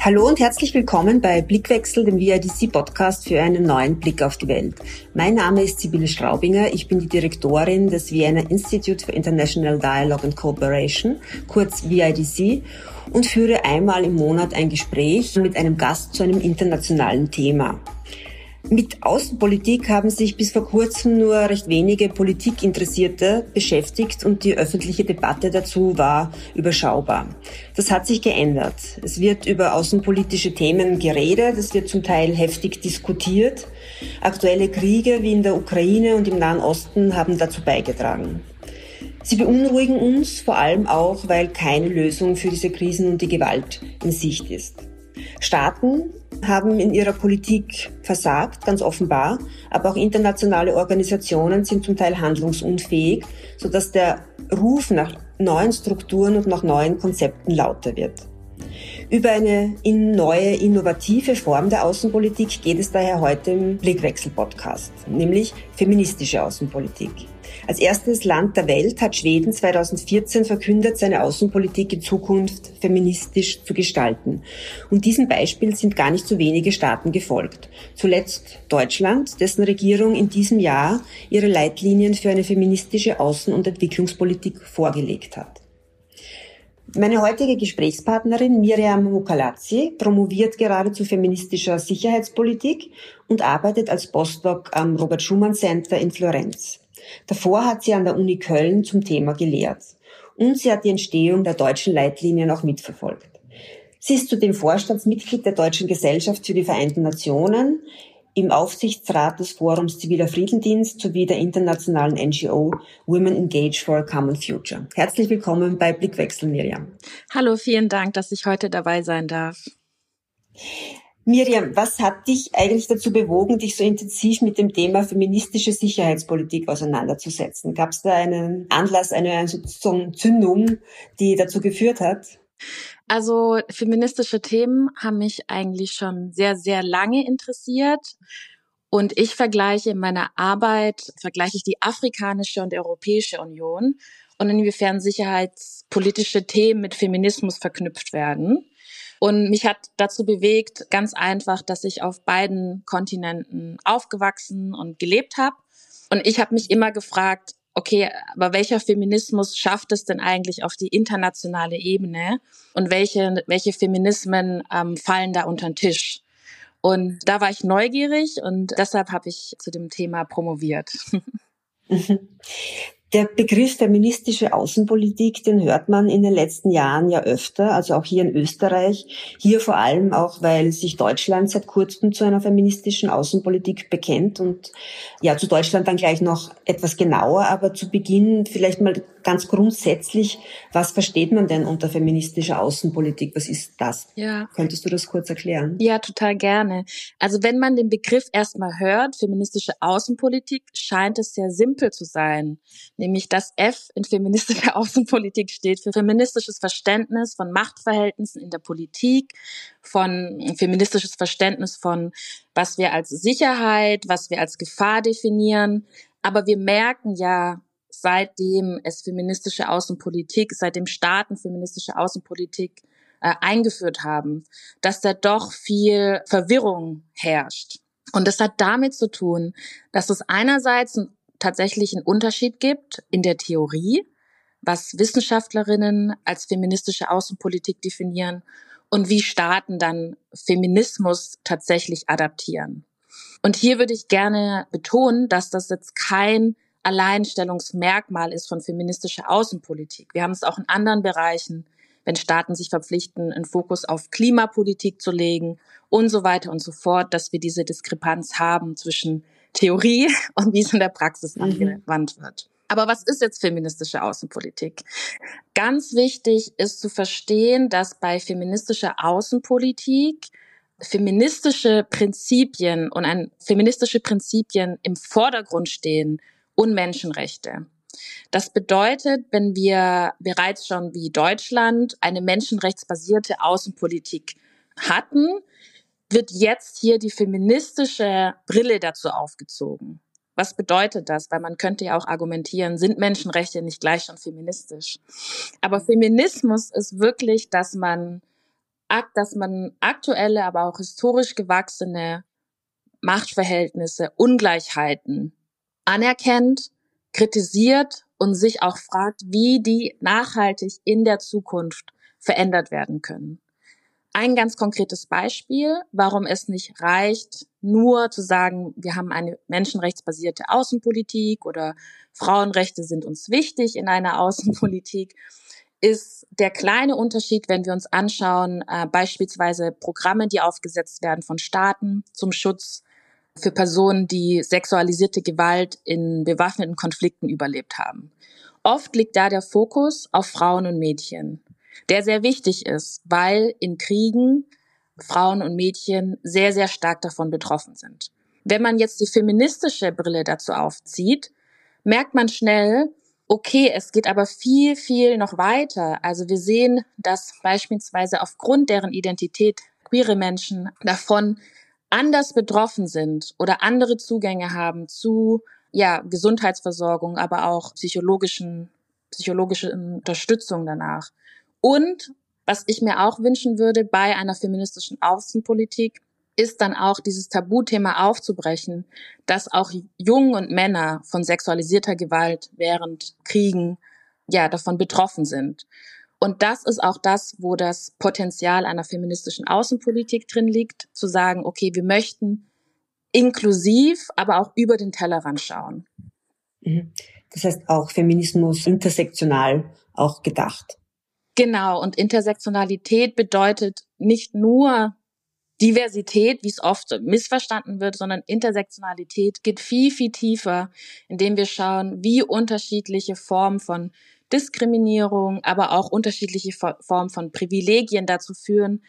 Hallo und herzlich willkommen bei Blickwechsel, dem VIDC-Podcast für einen neuen Blick auf die Welt. Mein Name ist Sibylle Straubinger, ich bin die Direktorin des Vienna Institute for International Dialogue and Cooperation, kurz VIDC, und führe einmal im Monat ein Gespräch mit einem Gast zu einem internationalen Thema. Mit Außenpolitik haben sich bis vor kurzem nur recht wenige Politikinteressierte beschäftigt und die öffentliche Debatte dazu war überschaubar. Das hat sich geändert. Es wird über außenpolitische Themen geredet, es wird zum Teil heftig diskutiert. Aktuelle Kriege wie in der Ukraine und im Nahen Osten haben dazu beigetragen. Sie beunruhigen uns vor allem auch, weil keine Lösung für diese Krisen und die Gewalt in Sicht ist. Staaten haben in ihrer Politik versagt, ganz offenbar, aber auch internationale Organisationen sind zum Teil handlungsunfähig, sodass der Ruf nach neuen Strukturen und nach neuen Konzepten lauter wird. Über eine neue, innovative Form der Außenpolitik geht es daher heute im Blickwechsel-Podcast, nämlich feministische Außenpolitik. Als erstes Land der Welt hat Schweden 2014 verkündet, seine Außenpolitik in Zukunft feministisch zu gestalten. Und diesem Beispiel sind gar nicht so wenige Staaten gefolgt. Zuletzt Deutschland, dessen Regierung in diesem Jahr ihre Leitlinien für eine feministische Außen- und Entwicklungspolitik vorgelegt hat. Meine heutige Gesprächspartnerin Miriam Mukalazzi promoviert gerade zu feministischer Sicherheitspolitik und arbeitet als Postdoc am Robert Schumann Center in Florenz. Davor hat sie an der Uni Köln zum Thema gelehrt und sie hat die Entstehung der deutschen Leitlinien auch mitverfolgt. Sie ist zudem Vorstandsmitglied der Deutschen Gesellschaft für die Vereinten Nationen, im Aufsichtsrat des Forums Ziviler Friedendienst sowie der internationalen NGO Women Engage for a Common Future. Herzlich willkommen bei Blickwechsel, Miriam. Hallo, vielen Dank, dass ich heute dabei sein darf. Miriam, was hat dich eigentlich dazu bewogen, dich so intensiv mit dem Thema feministische Sicherheitspolitik auseinanderzusetzen? Gab es da einen Anlass, eine sozusagen Zündung, die dazu geführt hat? Also feministische Themen haben mich eigentlich schon sehr, sehr lange interessiert. Und ich vergleiche in meiner Arbeit, vergleiche ich die afrikanische und Europäische Union und inwiefern sicherheitspolitische Themen mit Feminismus verknüpft werden. Und mich hat dazu bewegt, ganz einfach, dass ich auf beiden Kontinenten aufgewachsen und gelebt habe. Und ich habe mich immer gefragt, okay, aber welcher Feminismus schafft es denn eigentlich auf die internationale Ebene? Und welche, welche Feminismen ähm, fallen da unter den Tisch? Und da war ich neugierig und deshalb habe ich zu dem Thema promoviert. Der Begriff feministische Außenpolitik, den hört man in den letzten Jahren ja öfter, also auch hier in Österreich. Hier vor allem auch, weil sich Deutschland seit kurzem zu einer feministischen Außenpolitik bekennt und ja, zu Deutschland dann gleich noch etwas genauer, aber zu Beginn vielleicht mal ganz grundsätzlich, was versteht man denn unter feministischer Außenpolitik? Was ist das? Ja. Könntest du das kurz erklären? Ja, total gerne. Also wenn man den Begriff erstmal hört, feministische Außenpolitik, scheint es sehr simpel zu sein nämlich das F in feministischer Außenpolitik steht für feministisches Verständnis von Machtverhältnissen in der Politik, von feministisches Verständnis von, was wir als Sicherheit, was wir als Gefahr definieren. Aber wir merken ja, seitdem es feministische Außenpolitik, seitdem Staaten feministische Außenpolitik äh, eingeführt haben, dass da doch viel Verwirrung herrscht. Und das hat damit zu tun, dass es einerseits ein tatsächlich einen Unterschied gibt in der Theorie, was Wissenschaftlerinnen als feministische Außenpolitik definieren und wie Staaten dann Feminismus tatsächlich adaptieren. Und hier würde ich gerne betonen, dass das jetzt kein Alleinstellungsmerkmal ist von feministischer Außenpolitik. Wir haben es auch in anderen Bereichen, wenn Staaten sich verpflichten, einen Fokus auf Klimapolitik zu legen und so weiter und so fort, dass wir diese Diskrepanz haben zwischen Theorie und wie es in der Praxis mhm. angewandt wird. Aber was ist jetzt feministische Außenpolitik? Ganz wichtig ist zu verstehen, dass bei feministischer Außenpolitik feministische Prinzipien und ein feministische Prinzipien im Vordergrund stehen und Menschenrechte. Das bedeutet, wenn wir bereits schon wie Deutschland eine menschenrechtsbasierte Außenpolitik hatten, wird jetzt hier die feministische Brille dazu aufgezogen. Was bedeutet das? Weil man könnte ja auch argumentieren, sind Menschenrechte nicht gleich schon feministisch? Aber Feminismus ist wirklich, dass man dass man aktuelle, aber auch historisch gewachsene Machtverhältnisse, Ungleichheiten anerkennt, kritisiert und sich auch fragt, wie die nachhaltig in der Zukunft verändert werden können. Ein ganz konkretes Beispiel, warum es nicht reicht, nur zu sagen, wir haben eine menschenrechtsbasierte Außenpolitik oder Frauenrechte sind uns wichtig in einer Außenpolitik, ist der kleine Unterschied, wenn wir uns anschauen, äh, beispielsweise Programme, die aufgesetzt werden von Staaten zum Schutz für Personen, die sexualisierte Gewalt in bewaffneten Konflikten überlebt haben. Oft liegt da der Fokus auf Frauen und Mädchen, der sehr wichtig ist, weil in Kriegen Frauen und Mädchen sehr, sehr stark davon betroffen sind. Wenn man jetzt die feministische Brille dazu aufzieht, merkt man schnell, okay, es geht aber viel, viel noch weiter. Also wir sehen, dass beispielsweise aufgrund deren Identität queere Menschen davon anders betroffen sind oder andere Zugänge haben zu ja, Gesundheitsversorgung, aber auch psychologischen, psychologische Unterstützung danach. Und was ich mir auch wünschen würde bei einer feministischen Außenpolitik, ist dann auch dieses Tabuthema aufzubrechen, dass auch Jungen und Männer von sexualisierter Gewalt während Kriegen ja davon betroffen sind. Und das ist auch das, wo das Potenzial einer feministischen Außenpolitik drin liegt, zu sagen, okay, wir möchten inklusiv, aber auch über den Tellerrand schauen. Mhm. Das heißt auch Feminismus intersektional auch gedacht. Genau, und Intersektionalität bedeutet nicht nur Diversität, wie es oft missverstanden wird, sondern Intersektionalität geht viel, viel tiefer, indem wir schauen, wie unterschiedliche Formen von Diskriminierung, aber auch unterschiedliche Formen von Privilegien dazu führen,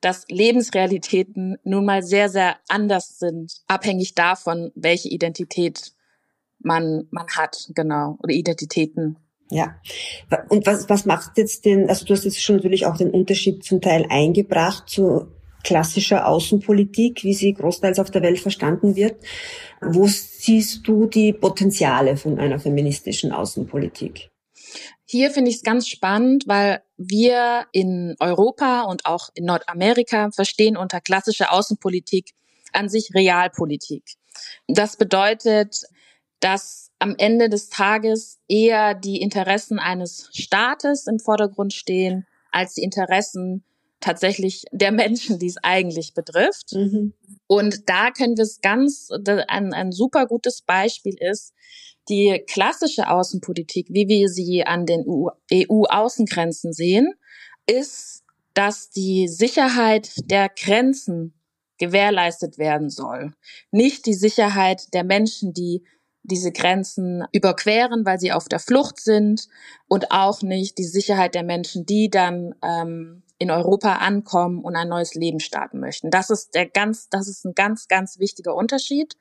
dass Lebensrealitäten nun mal sehr, sehr anders sind, abhängig davon, welche Identität man, man hat, genau, oder Identitäten. Ja. Und was, was macht jetzt den, also du hast jetzt schon natürlich auch den Unterschied zum Teil eingebracht zu klassischer Außenpolitik, wie sie großteils auf der Welt verstanden wird. Wo siehst du die Potenziale von einer feministischen Außenpolitik? Hier finde ich es ganz spannend, weil wir in Europa und auch in Nordamerika verstehen unter klassischer Außenpolitik an sich Realpolitik. Das bedeutet, dass am Ende des Tages eher die Interessen eines Staates im Vordergrund stehen, als die Interessen tatsächlich der Menschen, die es eigentlich betrifft. Mhm. Und da können wir es ganz, ein, ein super gutes Beispiel ist, die klassische Außenpolitik, wie wir sie an den EU-Außengrenzen sehen, ist, dass die Sicherheit der Grenzen gewährleistet werden soll. Nicht die Sicherheit der Menschen, die diese Grenzen überqueren, weil sie auf der Flucht sind und auch nicht die Sicherheit der Menschen, die dann ähm, in Europa ankommen und ein neues Leben starten möchten. Das ist der ganz, das ist ein ganz, ganz wichtiger Unterschied.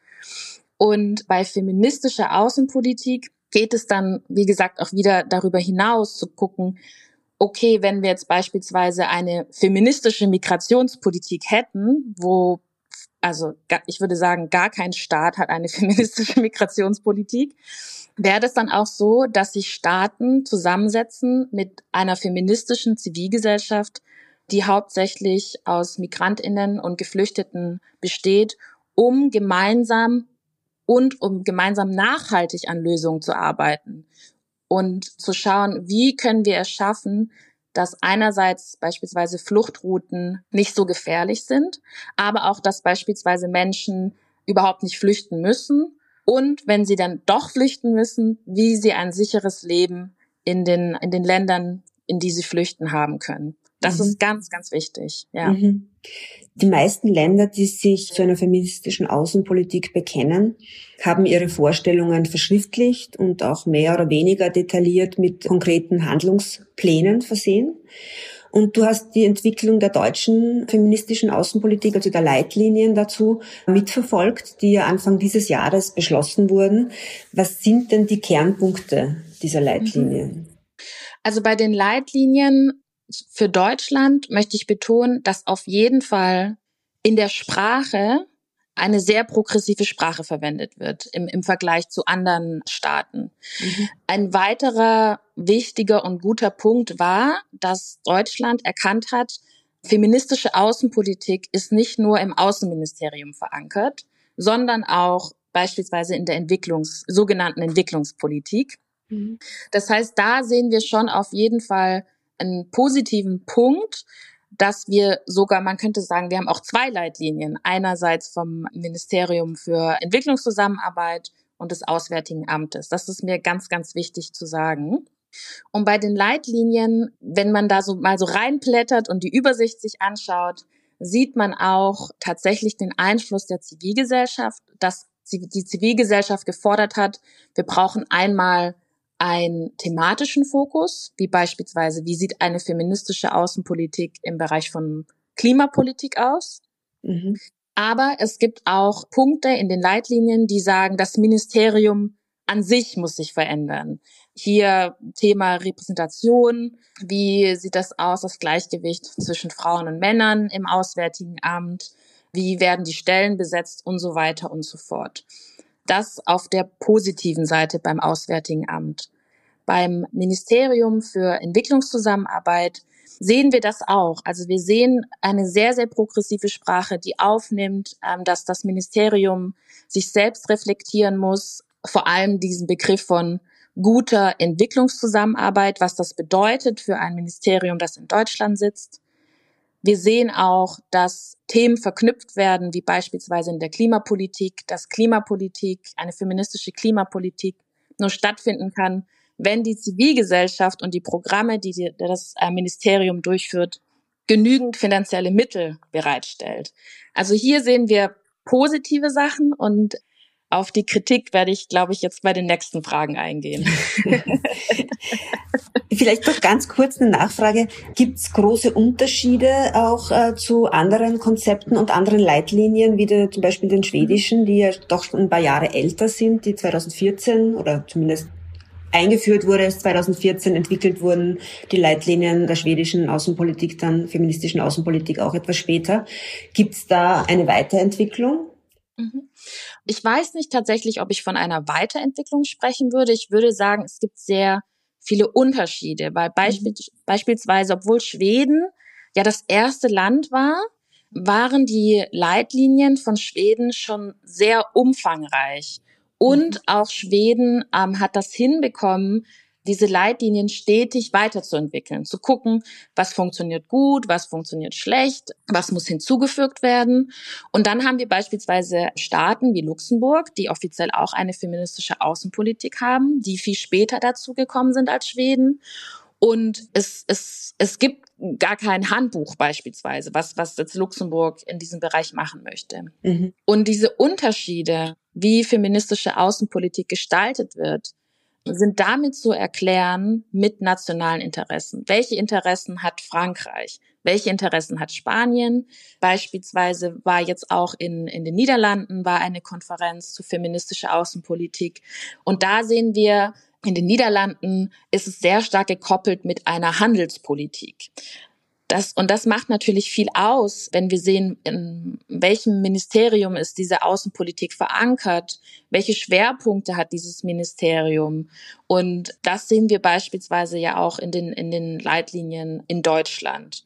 Und bei feministischer Außenpolitik geht es dann, wie gesagt, auch wieder darüber hinaus zu gucken, okay, wenn wir jetzt beispielsweise eine feministische Migrationspolitik hätten, wo, also ich würde sagen, gar kein Staat hat eine feministische Migrationspolitik, wäre das dann auch so, dass sich Staaten zusammensetzen mit einer feministischen Zivilgesellschaft, die hauptsächlich aus Migrantinnen und Geflüchteten besteht, um gemeinsam und um gemeinsam nachhaltig an Lösungen zu arbeiten und zu schauen, wie können wir es schaffen, dass einerseits beispielsweise Fluchtrouten nicht so gefährlich sind, aber auch, dass beispielsweise Menschen überhaupt nicht flüchten müssen und wenn sie dann doch flüchten müssen, wie sie ein sicheres Leben in den, in den Ländern, in die sie flüchten haben können. Das mhm. ist ganz, ganz wichtig, ja. Mhm. Die meisten Länder, die sich zu einer feministischen Außenpolitik bekennen, haben ihre Vorstellungen verschriftlicht und auch mehr oder weniger detailliert mit konkreten Handlungsplänen versehen. Und du hast die Entwicklung der deutschen feministischen Außenpolitik, also der Leitlinien dazu, mitverfolgt, die ja Anfang dieses Jahres beschlossen wurden. Was sind denn die Kernpunkte dieser Leitlinien? Also bei den Leitlinien für Deutschland möchte ich betonen, dass auf jeden Fall in der Sprache eine sehr progressive Sprache verwendet wird im, im Vergleich zu anderen Staaten. Mhm. Ein weiterer wichtiger und guter Punkt war, dass Deutschland erkannt hat, feministische Außenpolitik ist nicht nur im Außenministerium verankert, sondern auch beispielsweise in der Entwicklungs, sogenannten Entwicklungspolitik. Mhm. Das heißt, da sehen wir schon auf jeden Fall einen positiven Punkt, dass wir sogar, man könnte sagen, wir haben auch zwei Leitlinien. Einerseits vom Ministerium für Entwicklungszusammenarbeit und des Auswärtigen Amtes. Das ist mir ganz, ganz wichtig zu sagen. Und bei den Leitlinien, wenn man da so mal so reinblättert und die Übersicht sich anschaut, sieht man auch tatsächlich den Einfluss der Zivilgesellschaft, dass die Zivilgesellschaft gefordert hat, wir brauchen einmal einen thematischen Fokus, wie beispielsweise, wie sieht eine feministische Außenpolitik im Bereich von Klimapolitik aus? Mhm. Aber es gibt auch Punkte in den Leitlinien, die sagen, das Ministerium an sich muss sich verändern. Hier Thema Repräsentation. Wie sieht das aus, das Gleichgewicht zwischen Frauen und Männern im Auswärtigen Amt? Wie werden die Stellen besetzt und so weiter und so fort. Das auf der positiven Seite beim Auswärtigen Amt. Beim Ministerium für Entwicklungszusammenarbeit sehen wir das auch. Also wir sehen eine sehr, sehr progressive Sprache, die aufnimmt, ähm, dass das Ministerium sich selbst reflektieren muss, vor allem diesen Begriff von guter Entwicklungszusammenarbeit, was das bedeutet für ein Ministerium, das in Deutschland sitzt. Wir sehen auch, dass Themen verknüpft werden, wie beispielsweise in der Klimapolitik, dass Klimapolitik, eine feministische Klimapolitik nur stattfinden kann, wenn die Zivilgesellschaft und die Programme, die das äh, Ministerium durchführt, genügend finanzielle Mittel bereitstellt. Also hier sehen wir positive Sachen und auf die Kritik werde ich, glaube ich, jetzt bei den nächsten Fragen eingehen. Vielleicht noch ganz kurz eine Nachfrage. Gibt es große Unterschiede auch äh, zu anderen Konzepten und anderen Leitlinien, wie der, zum Beispiel den schwedischen, die ja doch schon ein paar Jahre älter sind, die 2014 oder zumindest eingeführt wurde, es 2014 entwickelt wurden, die Leitlinien der schwedischen Außenpolitik, dann feministischen Außenpolitik auch etwas später. Gibt es da eine Weiterentwicklung? Mhm. Ich weiß nicht tatsächlich, ob ich von einer Weiterentwicklung sprechen würde. Ich würde sagen, es gibt sehr viele Unterschiede, weil Beispiel, mhm. beispielsweise, obwohl Schweden ja das erste Land war, waren die Leitlinien von Schweden schon sehr umfangreich. Und mhm. auch Schweden ähm, hat das hinbekommen, diese Leitlinien stetig weiterzuentwickeln, zu gucken, was funktioniert gut, was funktioniert schlecht, was muss hinzugefügt werden. Und dann haben wir beispielsweise Staaten wie Luxemburg, die offiziell auch eine feministische Außenpolitik haben, die viel später dazu gekommen sind als Schweden. Und es, es, es gibt gar kein Handbuch beispielsweise, was, was jetzt Luxemburg in diesem Bereich machen möchte. Mhm. Und diese Unterschiede, wie feministische Außenpolitik gestaltet wird, sind damit zu erklären mit nationalen Interessen. Welche Interessen hat Frankreich? Welche Interessen hat Spanien? Beispielsweise war jetzt auch in, in den Niederlanden war eine Konferenz zu feministischer Außenpolitik. Und da sehen wir, in den Niederlanden ist es sehr stark gekoppelt mit einer Handelspolitik. Das, und das macht natürlich viel aus, wenn wir sehen, in welchem Ministerium ist diese Außenpolitik verankert, welche Schwerpunkte hat dieses Ministerium. Und das sehen wir beispielsweise ja auch in den, in den Leitlinien in Deutschland.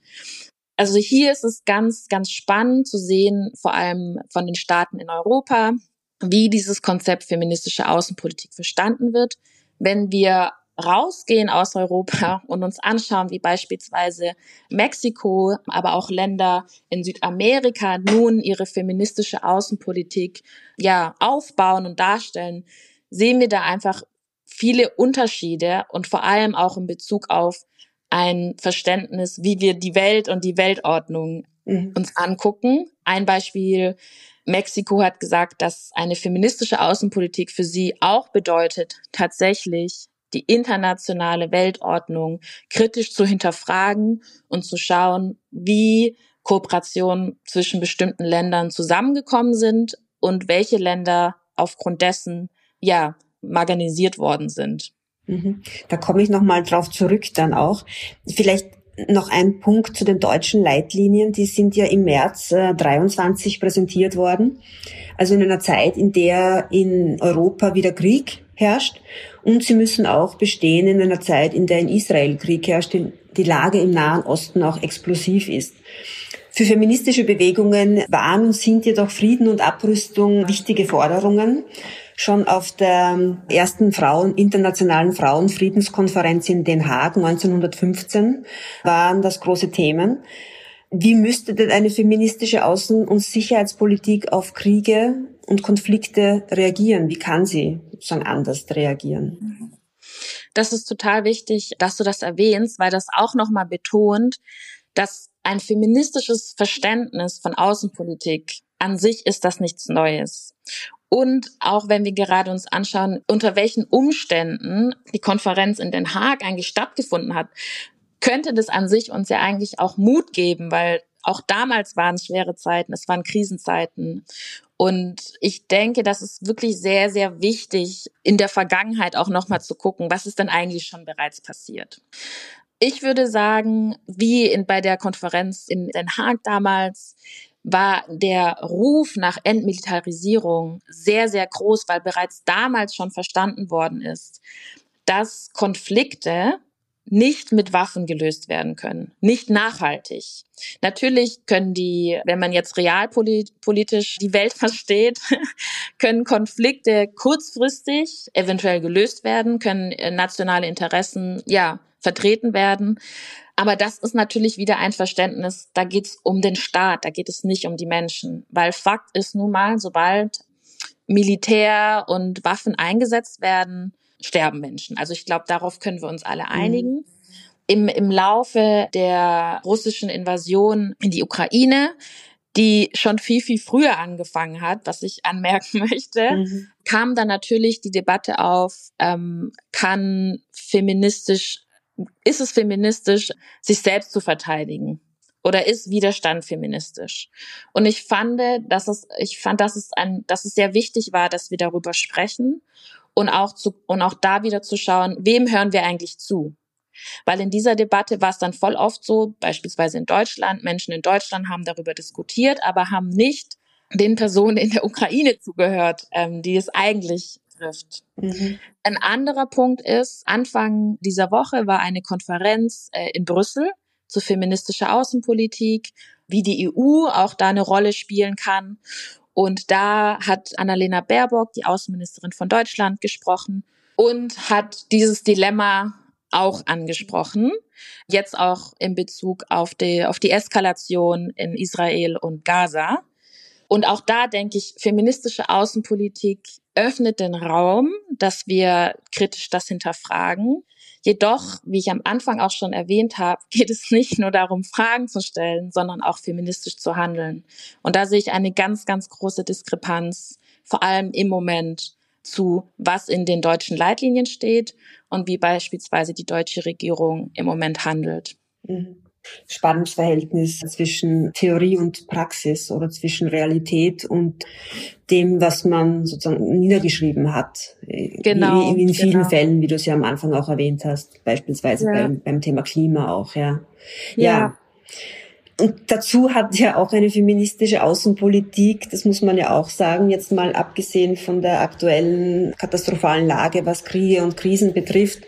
Also hier ist es ganz, ganz spannend zu sehen, vor allem von den Staaten in Europa, wie dieses Konzept feministische Außenpolitik verstanden wird. Wenn wir rausgehen aus Europa und uns anschauen, wie beispielsweise Mexiko, aber auch Länder in Südamerika nun ihre feministische Außenpolitik ja aufbauen und darstellen, sehen wir da einfach viele Unterschiede und vor allem auch in Bezug auf ein Verständnis, wie wir die Welt und die Weltordnung mhm. uns angucken. Ein Beispiel Mexiko hat gesagt, dass eine feministische Außenpolitik für sie auch bedeutet, tatsächlich die internationale Weltordnung kritisch zu hinterfragen und zu schauen, wie Kooperationen zwischen bestimmten Ländern zusammengekommen sind und welche Länder aufgrund dessen ja marginalisiert worden sind. Mhm. Da komme ich noch mal drauf zurück dann auch. Vielleicht Noch ein Punkt zu den deutschen Leitlinien. Die sind ja im März äh, 23 präsentiert worden. Also in einer Zeit, in der in Europa wieder Krieg herrscht. Und sie müssen auch bestehen in einer Zeit, in der in Israel Krieg herrscht, die Lage im Nahen Osten auch explosiv ist. Für feministische Bewegungen waren und sind jedoch Frieden und Abrüstung wichtige Forderungen. Schon auf der ersten Frauen, internationalen Frauenfriedenskonferenz in Den Haag 1915 waren das große Themen. Wie müsste denn eine feministische Außen- und Sicherheitspolitik auf Kriege und Konflikte reagieren? Wie kann sie sozusagen anders reagieren? Das ist total wichtig, dass du das erwähnst, weil das auch nochmal betont, dass ein feministisches Verständnis von Außenpolitik an sich ist das nichts Neues. Und auch wenn wir gerade uns anschauen, unter welchen Umständen die Konferenz in Den Haag eigentlich stattgefunden hat, könnte das an sich uns ja eigentlich auch Mut geben, weil auch damals waren es schwere Zeiten, es waren Krisenzeiten. Und ich denke, das ist wirklich sehr, sehr wichtig, in der Vergangenheit auch nochmal zu gucken, was ist denn eigentlich schon bereits passiert. Ich würde sagen, wie in, bei der Konferenz in Den Haag damals, war der Ruf nach Entmilitarisierung sehr, sehr groß, weil bereits damals schon verstanden worden ist, dass Konflikte nicht mit Waffen gelöst werden können, nicht nachhaltig. Natürlich können die, wenn man jetzt realpolitisch die Welt versteht, können Konflikte kurzfristig eventuell gelöst werden, können äh, nationale Interessen ja vertreten werden. Aber das ist natürlich wieder ein Verständnis, da geht es um den Staat, da geht es nicht um die Menschen. Weil Fakt ist nun mal, sobald Militär und Waffen eingesetzt werden, sterben Menschen. Also ich glaube, darauf können wir uns alle mhm. einigen. Mhm. Im, Im Laufe der russischen Invasion in die Ukraine, die schon viel, viel früher angefangen hat, was ich anmerken möchte, mhm. kam dann natürlich die Debatte auf, ähm, kann feministisch, ist es feministisch, sich selbst zu verteidigen? Oder ist Widerstand feministisch? Und ich fand, dass es, ich fand, dass es ein, dass es sehr wichtig war, dass wir darüber sprechen und auch zu, und auch da wieder zu schauen, wem hören wir eigentlich zu? Weil in dieser Debatte war es dann voll oft so, beispielsweise in Deutschland, Menschen in Deutschland haben darüber diskutiert, aber haben nicht den Personen in der Ukraine zugehört, ähm, die es eigentlich trifft. Mhm. Ein anderer Punkt ist, Anfang dieser Woche war eine Konferenz äh, in Brüssel zu feministischer Außenpolitik, wie die EU auch da eine Rolle spielen kann. Und da hat Annalena Baerbock, die Außenministerin von Deutschland, gesprochen und hat dieses Dilemma auch angesprochen. Jetzt auch in Bezug auf die, auf die Eskalation in Israel und Gaza. Und auch da denke ich, feministische Außenpolitik öffnet den Raum, dass wir kritisch das hinterfragen. Jedoch, wie ich am Anfang auch schon erwähnt habe, geht es nicht nur darum, Fragen zu stellen, sondern auch feministisch zu handeln. Und da sehe ich eine ganz, ganz große Diskrepanz, vor allem im Moment zu, was in den deutschen Leitlinien steht und wie beispielsweise die deutsche Regierung im Moment handelt. Mhm. Spannungsverhältnis zwischen Theorie und Praxis oder zwischen Realität und dem, was man sozusagen niedergeschrieben hat. Genau. Wie, in vielen genau. Fällen, wie du es ja am Anfang auch erwähnt hast, beispielsweise ja. beim, beim Thema Klima auch, ja. ja. ja. Und dazu hat ja auch eine feministische Außenpolitik, das muss man ja auch sagen, jetzt mal abgesehen von der aktuellen katastrophalen Lage, was Kriege und Krisen betrifft,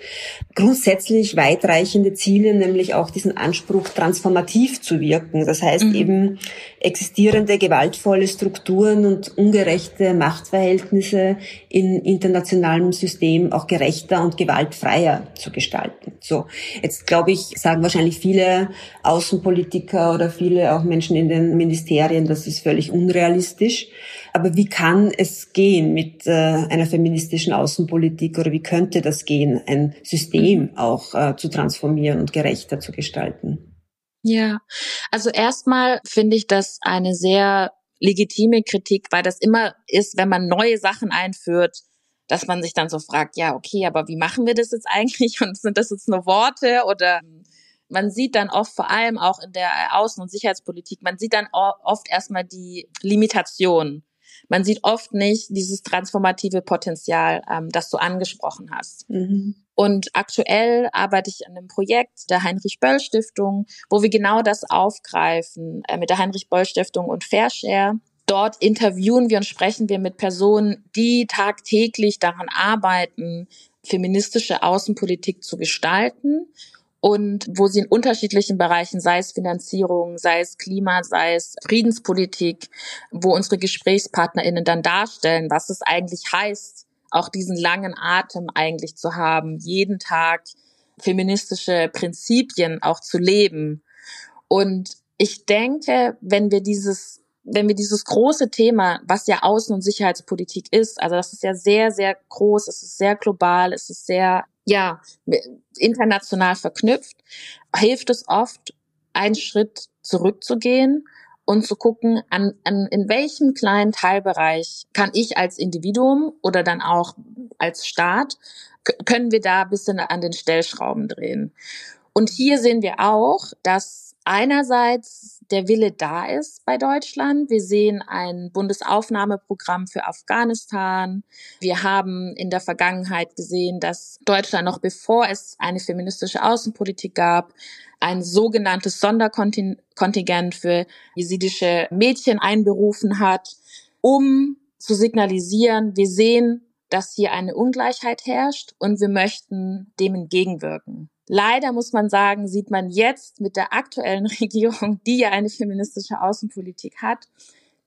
grundsätzlich weitreichende Ziele, nämlich auch diesen Anspruch, transformativ zu wirken. Das heißt mhm. eben existierende gewaltvolle Strukturen und ungerechte Machtverhältnisse in internationalem System auch gerechter und gewaltfreier zu gestalten. So, jetzt glaube ich, sagen wahrscheinlich viele Außenpolitiker oder viele auch Menschen in den Ministerien, das ist völlig unrealistisch. Aber wie kann es gehen mit äh, einer feministischen Außenpolitik oder wie könnte das gehen, ein System auch äh, zu transformieren und gerechter zu gestalten? Ja, also erstmal finde ich das eine sehr legitime Kritik, weil das immer ist, wenn man neue Sachen einführt, dass man sich dann so fragt, ja, okay, aber wie machen wir das jetzt eigentlich? Und sind das jetzt nur Worte? Oder man sieht dann oft, vor allem auch in der Außen- und Sicherheitspolitik, man sieht dann oft erstmal die Limitation man sieht oft nicht dieses transformative Potenzial, ähm, das du angesprochen hast. Mhm. Und aktuell arbeite ich an einem Projekt der Heinrich-Böll-Stiftung, wo wir genau das aufgreifen äh, mit der Heinrich-Böll-Stiftung und Fairshare. Dort interviewen wir und sprechen wir mit Personen, die tagtäglich daran arbeiten, feministische Außenpolitik zu gestalten und wo sie in unterschiedlichen Bereichen, sei es Finanzierung, sei es Klima, sei es Friedenspolitik, wo unsere GesprächspartnerInnen dann darstellen, was es eigentlich heißt, auch diesen langen Atem eigentlich zu haben, jeden Tag feministische Prinzipien auch zu leben. Und ich denke, wenn wir dieses wenn wir dieses große Thema, was ja Außen- und Sicherheitspolitik ist, also das ist ja sehr, sehr groß, es ist sehr global, es ist sehr ja, international verknüpft, hilft es oft, einen Schritt zurückzugehen und zu gucken, an, an in welchem kleinen Teilbereich kann ich als Individuum oder dann auch als Staat, können wir da ein bisschen an den Stellschrauben drehen. Und hier sehen wir auch, dass einerseits der Wille da ist bei Deutschland. Wir sehen ein Bundesaufnahmeprogramm für Afghanistan. Wir haben in der Vergangenheit gesehen, dass Deutschland noch bevor es eine feministische Außenpolitik gab, ein sogenanntes Sonderkontingent für jesidische Mädchen einberufen hat, um zu signalisieren, wir sehen, dass hier eine Ungleichheit herrscht und wir möchten dem entgegenwirken. Leider muss man sagen, sieht man jetzt mit der aktuellen Regierung, die ja eine feministische Außenpolitik hat,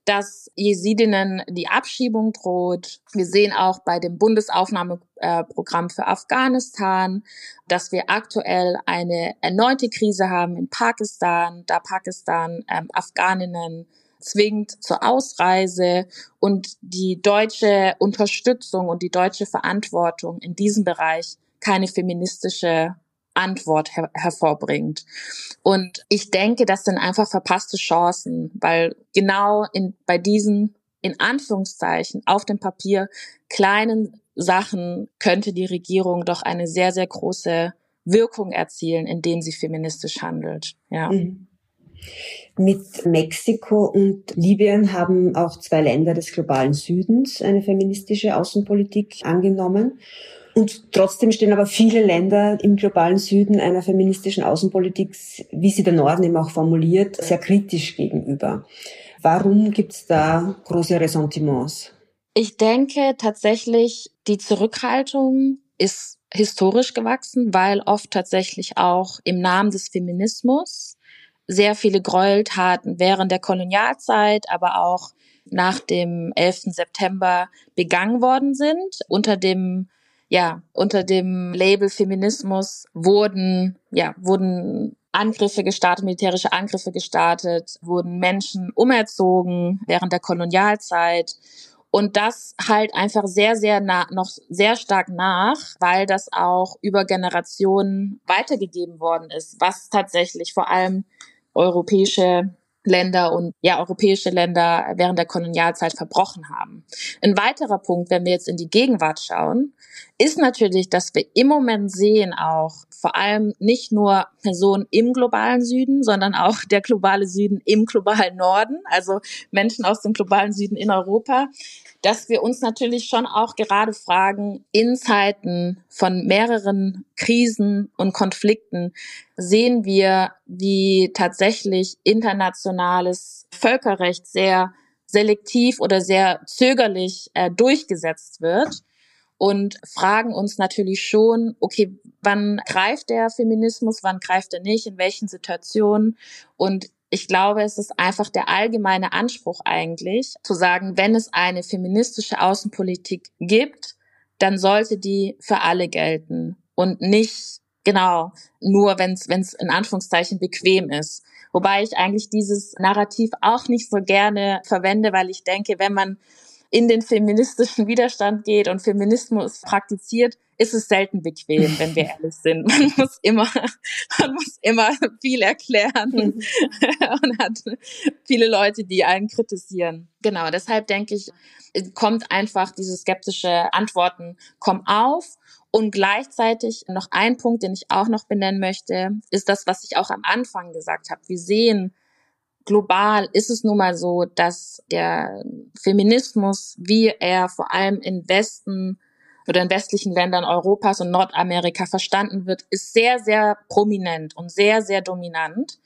dass Jesidinnen die Abschiebung droht. Wir sehen auch bei dem Bundesaufnahmeprogramm für Afghanistan, dass wir aktuell eine erneute Krise haben in Pakistan, da Pakistan ähm, Afghaninnen zwingt zur Ausreise und die deutsche Unterstützung und die deutsche Verantwortung in diesem Bereich keine feministische Antwort her hervorbringt. Und ich denke, das sind einfach verpasste Chancen, weil genau in, bei diesen, in Anführungszeichen, auf dem Papier kleinen Sachen könnte die Regierung doch eine sehr, sehr große Wirkung erzielen, indem sie feministisch handelt. Ja. Mhm. Mit Mexiko und Libyen haben auch zwei Länder des globalen Südens eine feministische Außenpolitik angenommen. Und trotzdem stehen aber viele Länder im globalen Süden einer feministischen Außenpolitik, wie sie der Norden eben auch formuliert, sehr kritisch gegenüber. Warum gibt es da große Ressentiments? Ich denke tatsächlich, die Zurückhaltung ist historisch gewachsen, weil oft tatsächlich auch im Namen des Feminismus sehr viele Gräueltaten während der Kolonialzeit, aber auch nach dem 11. September begangen worden sind unter dem ja, unter dem Label Feminismus wurden, ja, wurden Angriffe gestartet, militärische Angriffe gestartet, wurden Menschen umerzogen während der Kolonialzeit. Und das halt einfach sehr, sehr nah, noch sehr stark nach, weil das auch über Generationen weitergegeben worden ist, was tatsächlich vor allem europäische Länder und ja, europäische Länder während der Kolonialzeit verbrochen haben. Ein weiterer Punkt, wenn wir jetzt in die Gegenwart schauen, ist natürlich, dass wir im Moment sehen auch vor allem nicht nur Personen im globalen Süden, sondern auch der globale Süden im globalen Norden, also Menschen aus dem globalen Süden in Europa, dass wir uns natürlich schon auch gerade fragen, in Zeiten von mehreren Krisen und Konflikten sehen wir, wie tatsächlich internationales Völkerrecht sehr selektiv oder sehr zögerlich äh, durchgesetzt wird und fragen uns natürlich schon, okay, wann greift der Feminismus, wann greift er nicht, in welchen Situationen? Und ich glaube, es ist einfach der allgemeine Anspruch eigentlich, zu sagen, wenn es eine feministische Außenpolitik gibt, dann sollte die für alle gelten und nicht genau nur, wenn es in Anführungszeichen bequem ist. Wobei ich eigentlich dieses Narrativ auch nicht so gerne verwende, weil ich denke, wenn man in den feministischen Widerstand geht und Feminismus praktiziert, ist es selten bequem, wenn wir ehrlich sind. Man muss immer, man muss immer viel erklären mhm. und hat viele Leute, die einen kritisieren. Genau, deshalb denke ich, kommt einfach diese skeptische Antworten kommen auf. Und gleichzeitig noch ein Punkt, den ich auch noch benennen möchte, ist das, was ich auch am Anfang gesagt habe. Wir sehen, global ist es nun mal so, dass der Feminismus, wie er vor allem im Westen oder in westlichen Ländern Europas und Nordamerika verstanden wird, ist sehr, sehr prominent und sehr, sehr dominant.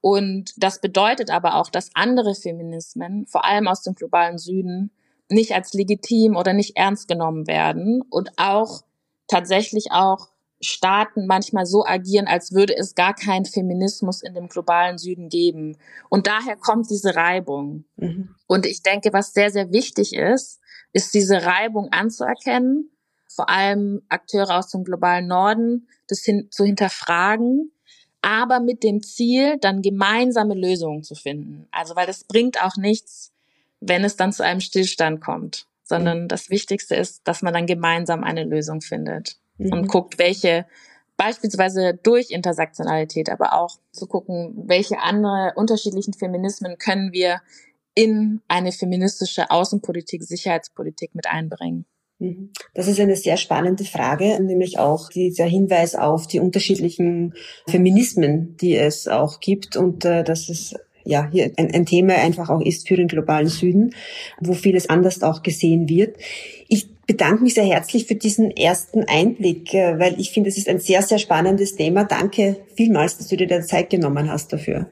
Und das bedeutet aber auch, dass andere Feminismen, vor allem aus dem globalen Süden, nicht als legitim oder nicht ernst genommen werden und auch tatsächlich auch Staaten manchmal so agieren, als würde es gar keinen Feminismus in dem globalen Süden geben. Und daher kommt diese Reibung. Mhm. Und ich denke, was sehr, sehr wichtig ist, ist diese Reibung anzuerkennen, vor allem Akteure aus dem globalen Norden, das hin zu hinterfragen, aber mit dem Ziel, dann gemeinsame Lösungen zu finden. Also, weil das bringt auch nichts, wenn es dann zu einem Stillstand kommt, sondern das Wichtigste ist, dass man dann gemeinsam eine Lösung findet mhm. und guckt, welche beispielsweise durch Intersektionalität, aber auch zu gucken, welche andere unterschiedlichen Feminismen können wir in eine feministische Außenpolitik, Sicherheitspolitik mit einbringen. Mhm. Das ist eine sehr spannende Frage, nämlich auch dieser Hinweis auf die unterschiedlichen Feminismen, die es auch gibt und äh, dass es ja hier ein, ein Thema einfach auch ist für den globalen Süden, wo vieles anders auch gesehen wird. Ich bedanke mich sehr herzlich für diesen ersten Einblick, äh, weil ich finde, es ist ein sehr, sehr spannendes Thema. Danke vielmals, dass du dir da Zeit genommen hast dafür.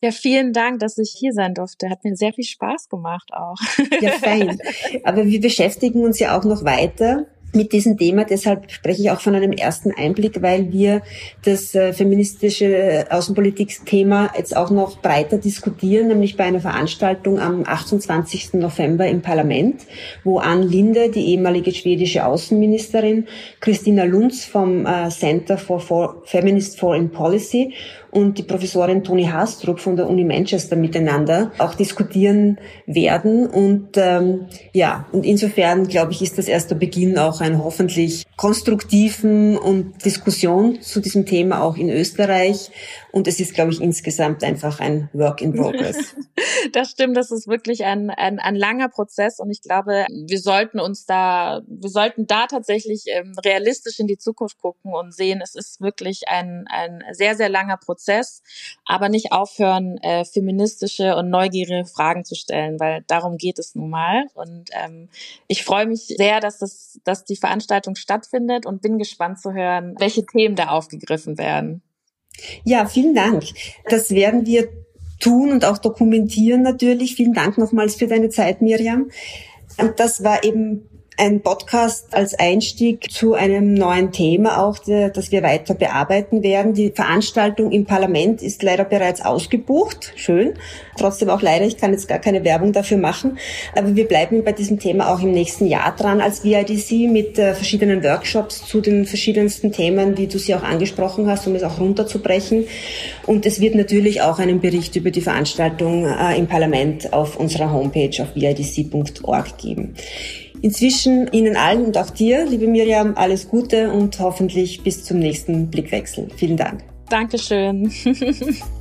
Ja, vielen Dank, dass ich hier sein durfte. Hat mir sehr viel Spaß gemacht auch. Ja, fein. Aber wir beschäftigen uns ja auch noch weiter mit diesem Thema. Deshalb spreche ich auch von einem ersten Einblick, weil wir das äh, feministische Außenpolitik-Thema jetzt auch noch breiter diskutieren, nämlich bei einer Veranstaltung am 28. November im Parlament, wo Ann Linde, die ehemalige schwedische Außenministerin, Christina Lunz vom äh, Center for, for Feminist Foreign Policy und die Professorin Toni Hastrup von der Uni Manchester miteinander auch diskutieren werden. Und ähm, ja, und insofern glaube ich, ist das erst der Beginn auch ein hoffentlich konstruktiven und Diskussion zu diesem Thema auch in Österreich. Und es ist, glaube ich, insgesamt einfach ein Work in Progress. das stimmt, das ist wirklich ein, ein, ein langer Prozess und ich glaube, wir sollten uns da, wir sollten da tatsächlich ähm, realistisch in die Zukunft gucken und sehen, es ist wirklich ein, ein sehr, sehr langer Prozess, aber nicht aufhören, äh, feministische und neugierige Fragen zu stellen, weil darum geht es nun mal. Und ähm, ich freue mich sehr, dass das, dass die Veranstaltung stattfindet und bin gespannt zu hören, welche Themen da aufgegriffen werden. Ja, vielen Dank. Das werden wir tun und auch dokumentieren natürlich. Vielen Dank nochmals für deine Zeit, Miriam. Und das war eben ein Podcast als Einstieg zu einem neuen Thema auch, das wir weiter bearbeiten werden. Die Veranstaltung im Parlament ist leider bereits ausgebucht. Schön. Trotzdem auch leider, ich kann jetzt gar keine Werbung dafür machen. Aber wir bleiben bei diesem Thema auch im nächsten Jahr dran als VIDC mit äh, verschiedenen Workshops zu den verschiedensten Themen, wie du sie auch angesprochen hast, um es auch runterzubrechen. Und es wird natürlich auch einen Bericht über die Veranstaltung äh, im Parlament auf unserer Homepage auf vidc.org geben. Inzwischen Ihnen allen und auch dir, liebe Miriam, alles Gute und hoffentlich bis zum nächsten Blickwechsel. Vielen Dank. Dankeschön.